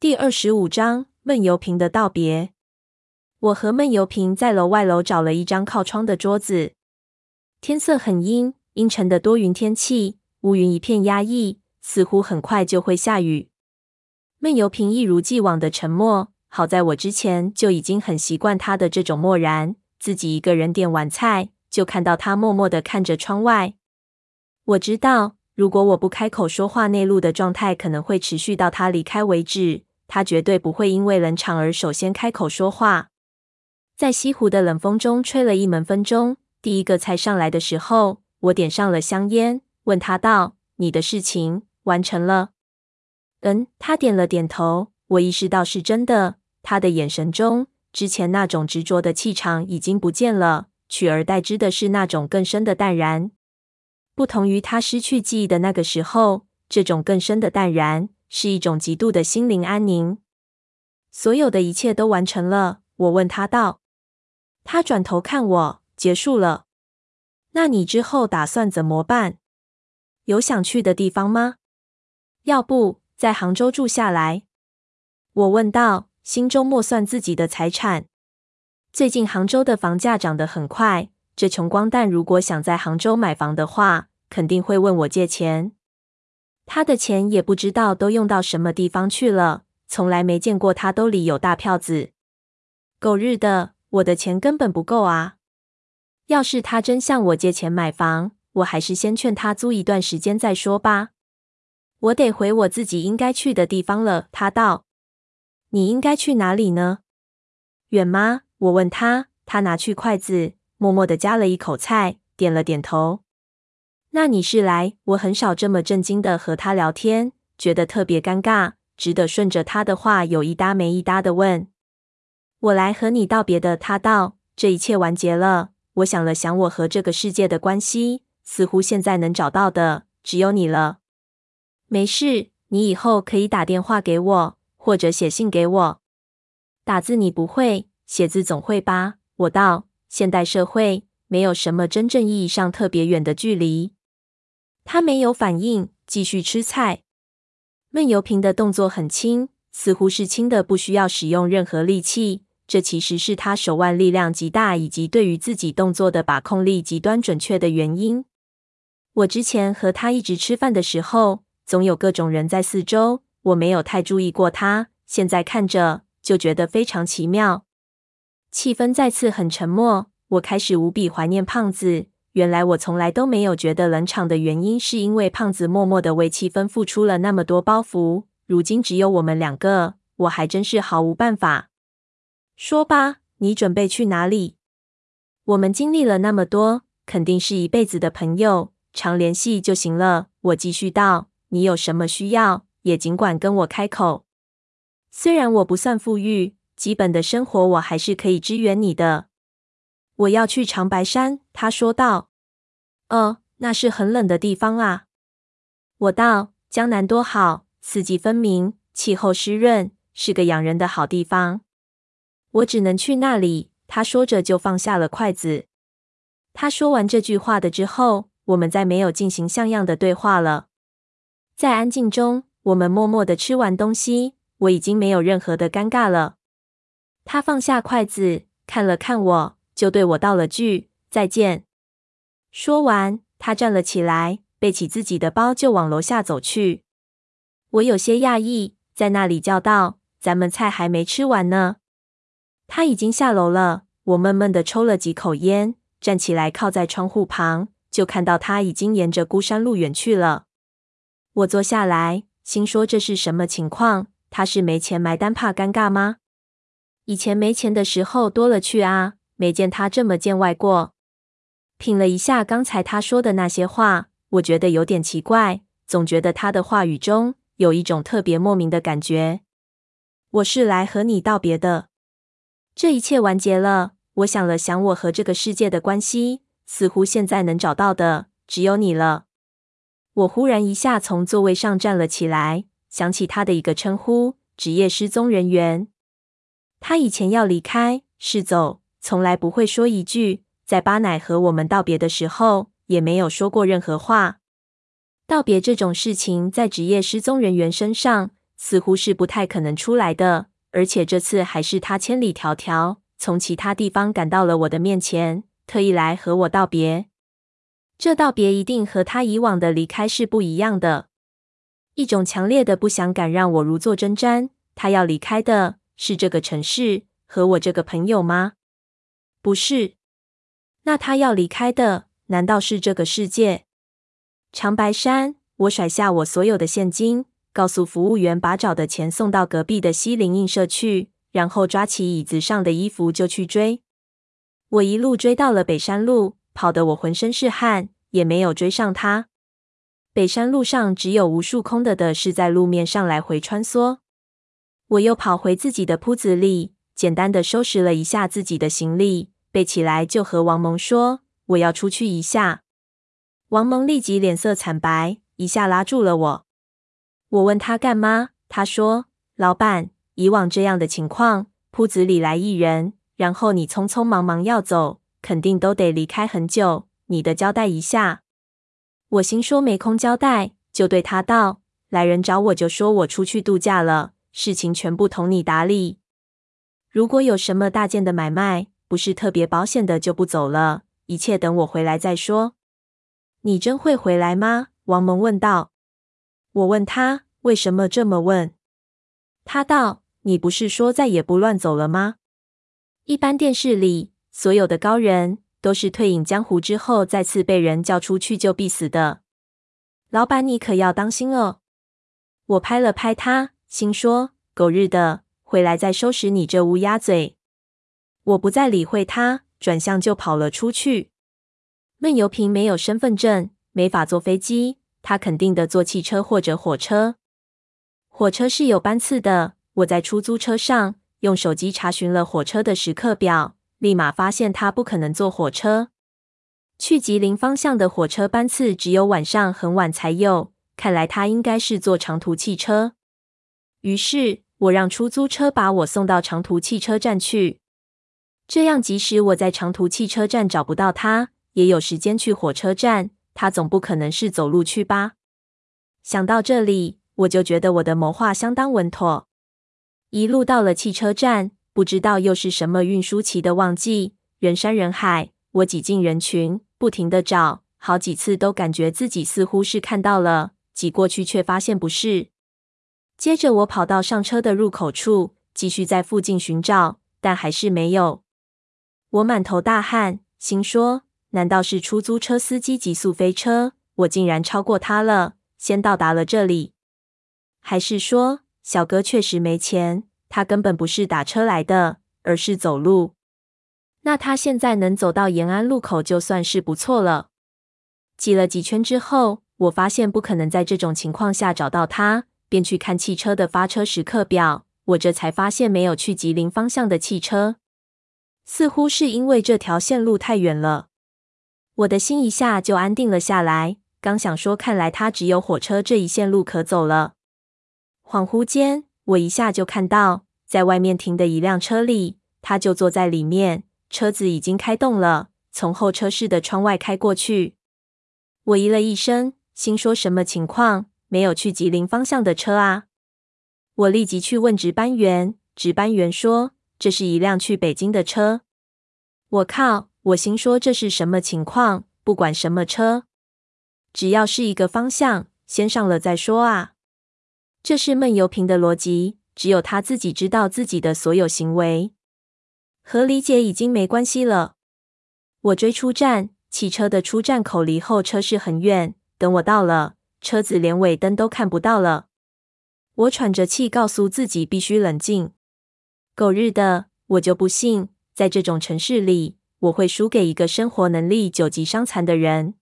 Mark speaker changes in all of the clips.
Speaker 1: 第二十五章闷油瓶的道别。我和闷油瓶在楼外楼找了一张靠窗的桌子。天色很阴，阴沉的多云天气，乌云一片压抑，似乎很快就会下雨。闷油瓶一如既往的沉默。好在我之前就已经很习惯他的这种漠然。自己一个人点完菜，就看到他默默的看着窗外。我知道，如果我不开口说话，内录的状态可能会持续到他离开为止。他绝对不会因为冷场而首先开口说话。在西湖的冷风中吹了一门分钟，第一个菜上来的时候，我点上了香烟，问他道：“你的事情完成了？”嗯，他点了点头。我意识到是真的。他的眼神中，之前那种执着的气场已经不见了，取而代之的是那种更深的淡然。不同于他失去记忆的那个时候，这种更深的淡然是一种极度的心灵安宁。所有的一切都完成了，我问他道。他转头看我，结束了。那你之后打算怎么办？有想去的地方吗？要不在杭州住下来？我问道。心中默算自己的财产。最近杭州的房价涨得很快，这穷光蛋如果想在杭州买房的话，肯定会问我借钱。他的钱也不知道都用到什么地方去了，从来没见过他兜里有大票子。狗日的，我的钱根本不够啊！要是他真向我借钱买房，我还是先劝他租一段时间再说吧。我得回我自己应该去的地方了，他道。你应该去哪里呢？远吗？我问他。他拿去筷子，默默的夹了一口菜，点了点头。那你是来？我很少这么震惊的和他聊天，觉得特别尴尬，只得顺着他的话有一搭没一搭的问：“我来和你道别的。”他道：“这一切完结了。”我想了想，我和这个世界的关系，似乎现在能找到的只有你了。没事，你以后可以打电话给我。或者写信给我。打字你不会，写字总会吧？我道。现代社会没有什么真正意义上特别远的距离。他没有反应，继续吃菜。闷油瓶的动作很轻，似乎是轻的不需要使用任何力气。这其实是他手腕力量极大，以及对于自己动作的把控力极端准确的原因。我之前和他一直吃饭的时候，总有各种人在四周。我没有太注意过他，现在看着就觉得非常奇妙。气氛再次很沉默，我开始无比怀念胖子。原来我从来都没有觉得冷场的原因，是因为胖子默默的为气氛付出了那么多包袱。如今只有我们两个，我还真是毫无办法。说吧，你准备去哪里？我们经历了那么多，肯定是一辈子的朋友，常联系就行了。我继续道：“你有什么需要？”也尽管跟我开口，虽然我不算富裕，基本的生活我还是可以支援你的。我要去长白山，他说道。哦，那是很冷的地方啊。我道，江南多好，四季分明，气候湿润，是个养人的好地方。我只能去那里。他说着就放下了筷子。他说完这句话的之后，我们再没有进行像样的对话了。在安静中。我们默默的吃完东西，我已经没有任何的尴尬了。他放下筷子，看了看我，就对我道了句再见。说完，他站了起来，背起自己的包就往楼下走去。我有些讶异，在那里叫道：“咱们菜还没吃完呢。”他已经下楼了。我闷闷的抽了几口烟，站起来靠在窗户旁，就看到他已经沿着孤山路远去了。我坐下来。心说这是什么情况？他是没钱埋单怕尴尬吗？以前没钱的时候多了去啊，没见他这么见外过。品了一下刚才他说的那些话，我觉得有点奇怪，总觉得他的话语中有一种特别莫名的感觉。我是来和你道别的，这一切完结了。我想了想，我和这个世界的关系，似乎现在能找到的只有你了。我忽然一下从座位上站了起来，想起他的一个称呼——职业失踪人员。他以前要离开，是走，从来不会说一句。在巴乃和我们道别的时候，也没有说过任何话。道别这种事情，在职业失踪人员身上，似乎是不太可能出来的。而且这次还是他千里迢迢从其他地方赶到了我的面前，特意来和我道别。这道别一定和他以往的离开是不一样的，一种强烈的不想感让我如坐针毡。他要离开的是这个城市和我这个朋友吗？不是。那他要离开的难道是这个世界？长白山，我甩下我所有的现金。告诉服务员把找的钱送到隔壁的西林印社去，然后抓起椅子上的衣服就去追。我一路追到了北山路，跑得我浑身是汗，也没有追上他。北山路上只有无数空的的是在路面上来回穿梭。我又跑回自己的铺子里，简单的收拾了一下自己的行李，背起来就和王蒙说：“我要出去一下。”王蒙立即脸色惨白，一下拉住了我。我问他干嘛？他说：“老板，以往这样的情况，铺子里来一人，然后你匆匆忙忙要走，肯定都得离开很久。你得交代一下。”我心说没空交代，就对他道：“来人找我就说我出去度假了，事情全部同你打理。如果有什么大件的买卖，不是特别保险的，就不走了。一切等我回来再说。”你真会回来吗？王蒙问道。我问他为什么这么问，他道：“你不是说再也不乱走了吗？一般电视里所有的高人都是退隐江湖之后，再次被人叫出去就必死的。老板，你可要当心哦。”我拍了拍他，心说：“狗日的，回来再收拾你这乌鸦嘴！”我不再理会他，转向就跑了出去。闷油瓶没有身份证，没法坐飞机。他肯定的坐汽车或者火车，火车是有班次的。我在出租车上用手机查询了火车的时刻表，立马发现他不可能坐火车。去吉林方向的火车班次只有晚上很晚才有，看来他应该是坐长途汽车。于是我让出租车把我送到长途汽车站去，这样即使我在长途汽车站找不到他，也有时间去火车站。他总不可能是走路去吧？想到这里，我就觉得我的谋划相当稳妥。一路到了汽车站，不知道又是什么运输期的旺季，人山人海。我挤进人群，不停的找，好几次都感觉自己似乎是看到了，挤过去却发现不是。接着我跑到上车的入口处，继续在附近寻找，但还是没有。我满头大汗，心说。难道是出租车司机急速飞车？我竟然超过他了，先到达了这里。还是说，小哥确实没钱，他根本不是打车来的，而是走路？那他现在能走到延安路口，就算是不错了。挤了几圈之后，我发现不可能在这种情况下找到他，便去看汽车的发车时刻表。我这才发现，没有去吉林方向的汽车，似乎是因为这条线路太远了。我的心一下就安定了下来。刚想说，看来他只有火车这一线路可走了。恍惚间，我一下就看到，在外面停的一辆车里，他就坐在里面。车子已经开动了，从后车室的窗外开过去。我咦了一声，心说什么情况？没有去吉林方向的车啊！我立即去问值班员，值班员说这是一辆去北京的车。我靠！我心说这是什么情况？不管什么车，只要是一个方向，先上了再说啊！这是闷油瓶的逻辑，只有他自己知道自己的所有行为，和理解已经没关系了。我追出站，汽车的出站口离候车室很远。等我到了，车子连尾灯都看不到了。我喘着气告诉自己必须冷静。狗日的，我就不信，在这种城市里。我会输给一个生活能力九级伤残的人。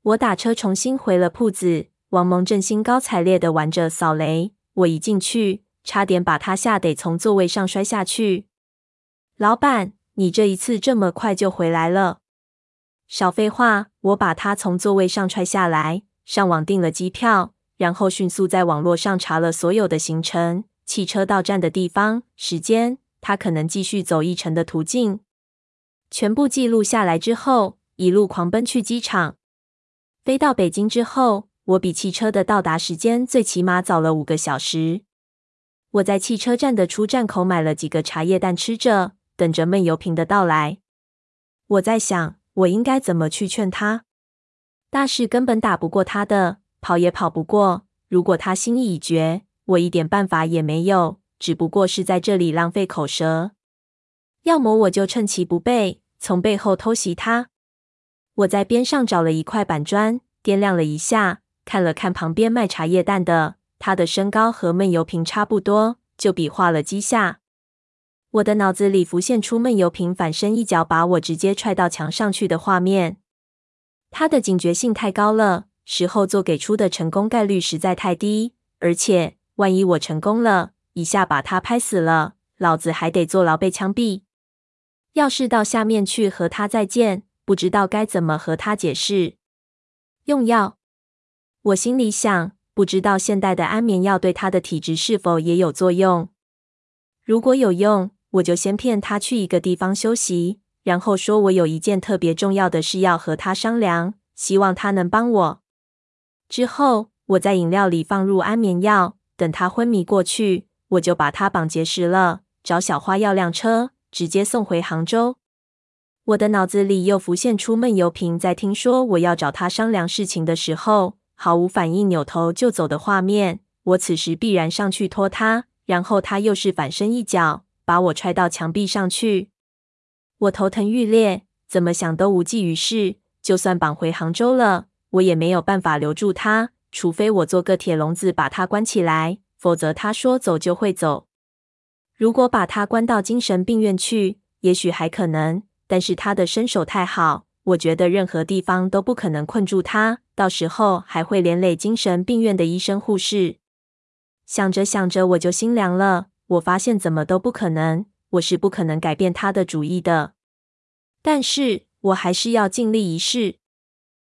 Speaker 1: 我打车重新回了铺子，王蒙正兴高采烈地玩着扫雷。我一进去，差点把他吓得从座位上摔下去。老板，你这一次这么快就回来了？少废话！我把他从座位上踹下来，上网订了机票，然后迅速在网络上查了所有的行程、汽车到站的地方、时间，他可能继续走一程的途径。全部记录下来之后，一路狂奔去机场。飞到北京之后，我比汽车的到达时间最起码早了五个小时。我在汽车站的出站口买了几个茶叶蛋吃着，等着闷油瓶的到来。我在想，我应该怎么去劝他？大事根本打不过他的，跑也跑不过。如果他心意已决，我一点办法也没有，只不过是在这里浪费口舌。要么我就趁其不备，从背后偷袭他。我在边上找了一块板砖，掂量了一下，看了看旁边卖茶叶蛋的，他的身高和闷油瓶差不多，就比划了几下。我的脑子里浮现出闷油瓶反身一脚把我直接踹到墙上去的画面。他的警觉性太高了，时后做给出的成功概率实在太低，而且万一我成功了，一下把他拍死了，老子还得坐牢被枪毙。要是到下面去和他再见，不知道该怎么和他解释。用药，我心里想，不知道现代的安眠药对他的体质是否也有作用。如果有用，我就先骗他去一个地方休息，然后说我有一件特别重要的事要和他商量，希望他能帮我。之后，我在饮料里放入安眠药，等他昏迷过去，我就把他绑结实了，找小花要辆车。直接送回杭州。我的脑子里又浮现出闷油瓶在听说我要找他商量事情的时候，毫无反应，扭头就走的画面。我此时必然上去拖他，然后他又是反身一脚把我踹到墙壁上去。我头疼欲裂，怎么想都无济于事。就算绑回杭州了，我也没有办法留住他，除非我做个铁笼子把他关起来，否则他说走就会走。如果把他关到精神病院去，也许还可能。但是他的身手太好，我觉得任何地方都不可能困住他。到时候还会连累精神病院的医生护士。想着想着，我就心凉了。我发现怎么都不可能，我是不可能改变他的主意的。但是我还是要尽力一试。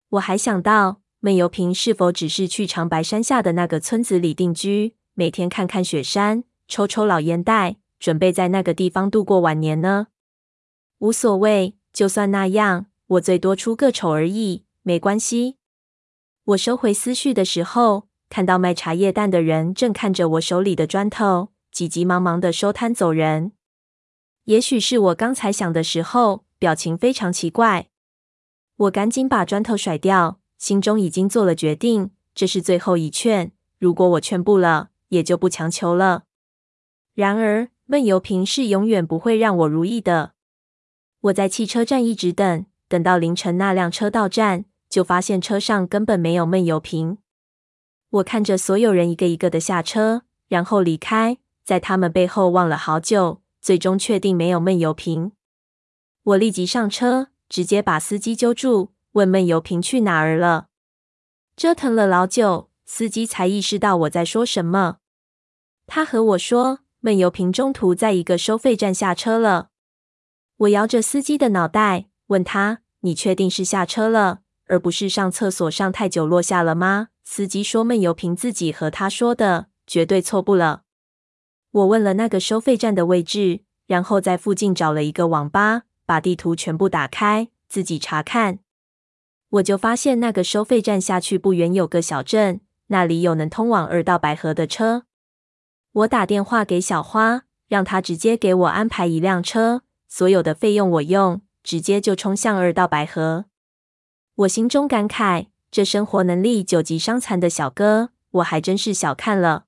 Speaker 1: 我还想到，闷油瓶是否只是去长白山下的那个村子里定居，每天看看雪山。抽抽老烟袋，准备在那个地方度过晚年呢？无所谓，就算那样，我最多出个丑而已，没关系。我收回思绪的时候，看到卖茶叶蛋的人正看着我手里的砖头，急急忙忙的收摊走人。也许是我刚才想的时候，表情非常奇怪。我赶紧把砖头甩掉，心中已经做了决定，这是最后一劝。如果我劝不了，也就不强求了。然而，闷油瓶是永远不会让我如意的。我在汽车站一直等，等到凌晨那辆车到站，就发现车上根本没有闷油瓶。我看着所有人一个一个的下车，然后离开，在他们背后望了好久，最终确定没有闷油瓶。我立即上车，直接把司机揪住，问闷油瓶去哪儿了。折腾了老久，司机才意识到我在说什么。他和我说。闷油瓶中途在一个收费站下车了。我摇着司机的脑袋，问他：“你确定是下车了，而不是上厕所上太久落下了吗？”司机说：“闷油瓶自己和他说的，绝对错不了。”我问了那个收费站的位置，然后在附近找了一个网吧，把地图全部打开，自己查看。我就发现那个收费站下去不远有个小镇，那里有能通往二道白河的车。我打电话给小花，让她直接给我安排一辆车，所有的费用我用，直接就冲向二道白河。我心中感慨，这生活能力九级伤残的小哥，我还真是小看了。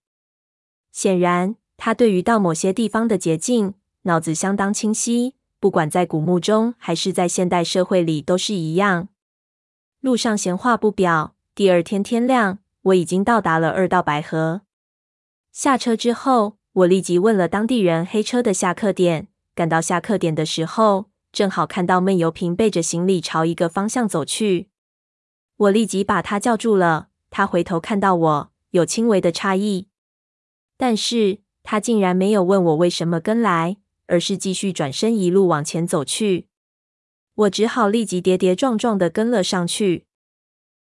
Speaker 1: 显然，他对于到某些地方的捷径，脑子相当清晰，不管在古墓中还是在现代社会里都是一样。路上闲话不表，第二天天亮，我已经到达了二道白河。下车之后，我立即问了当地人黑车的下客点。赶到下客点的时候，正好看到闷油瓶背着行李朝一个方向走去。我立即把他叫住了。他回头看到我，有轻微的诧异，但是他竟然没有问我为什么跟来，而是继续转身一路往前走去。我只好立即跌跌撞撞的跟了上去。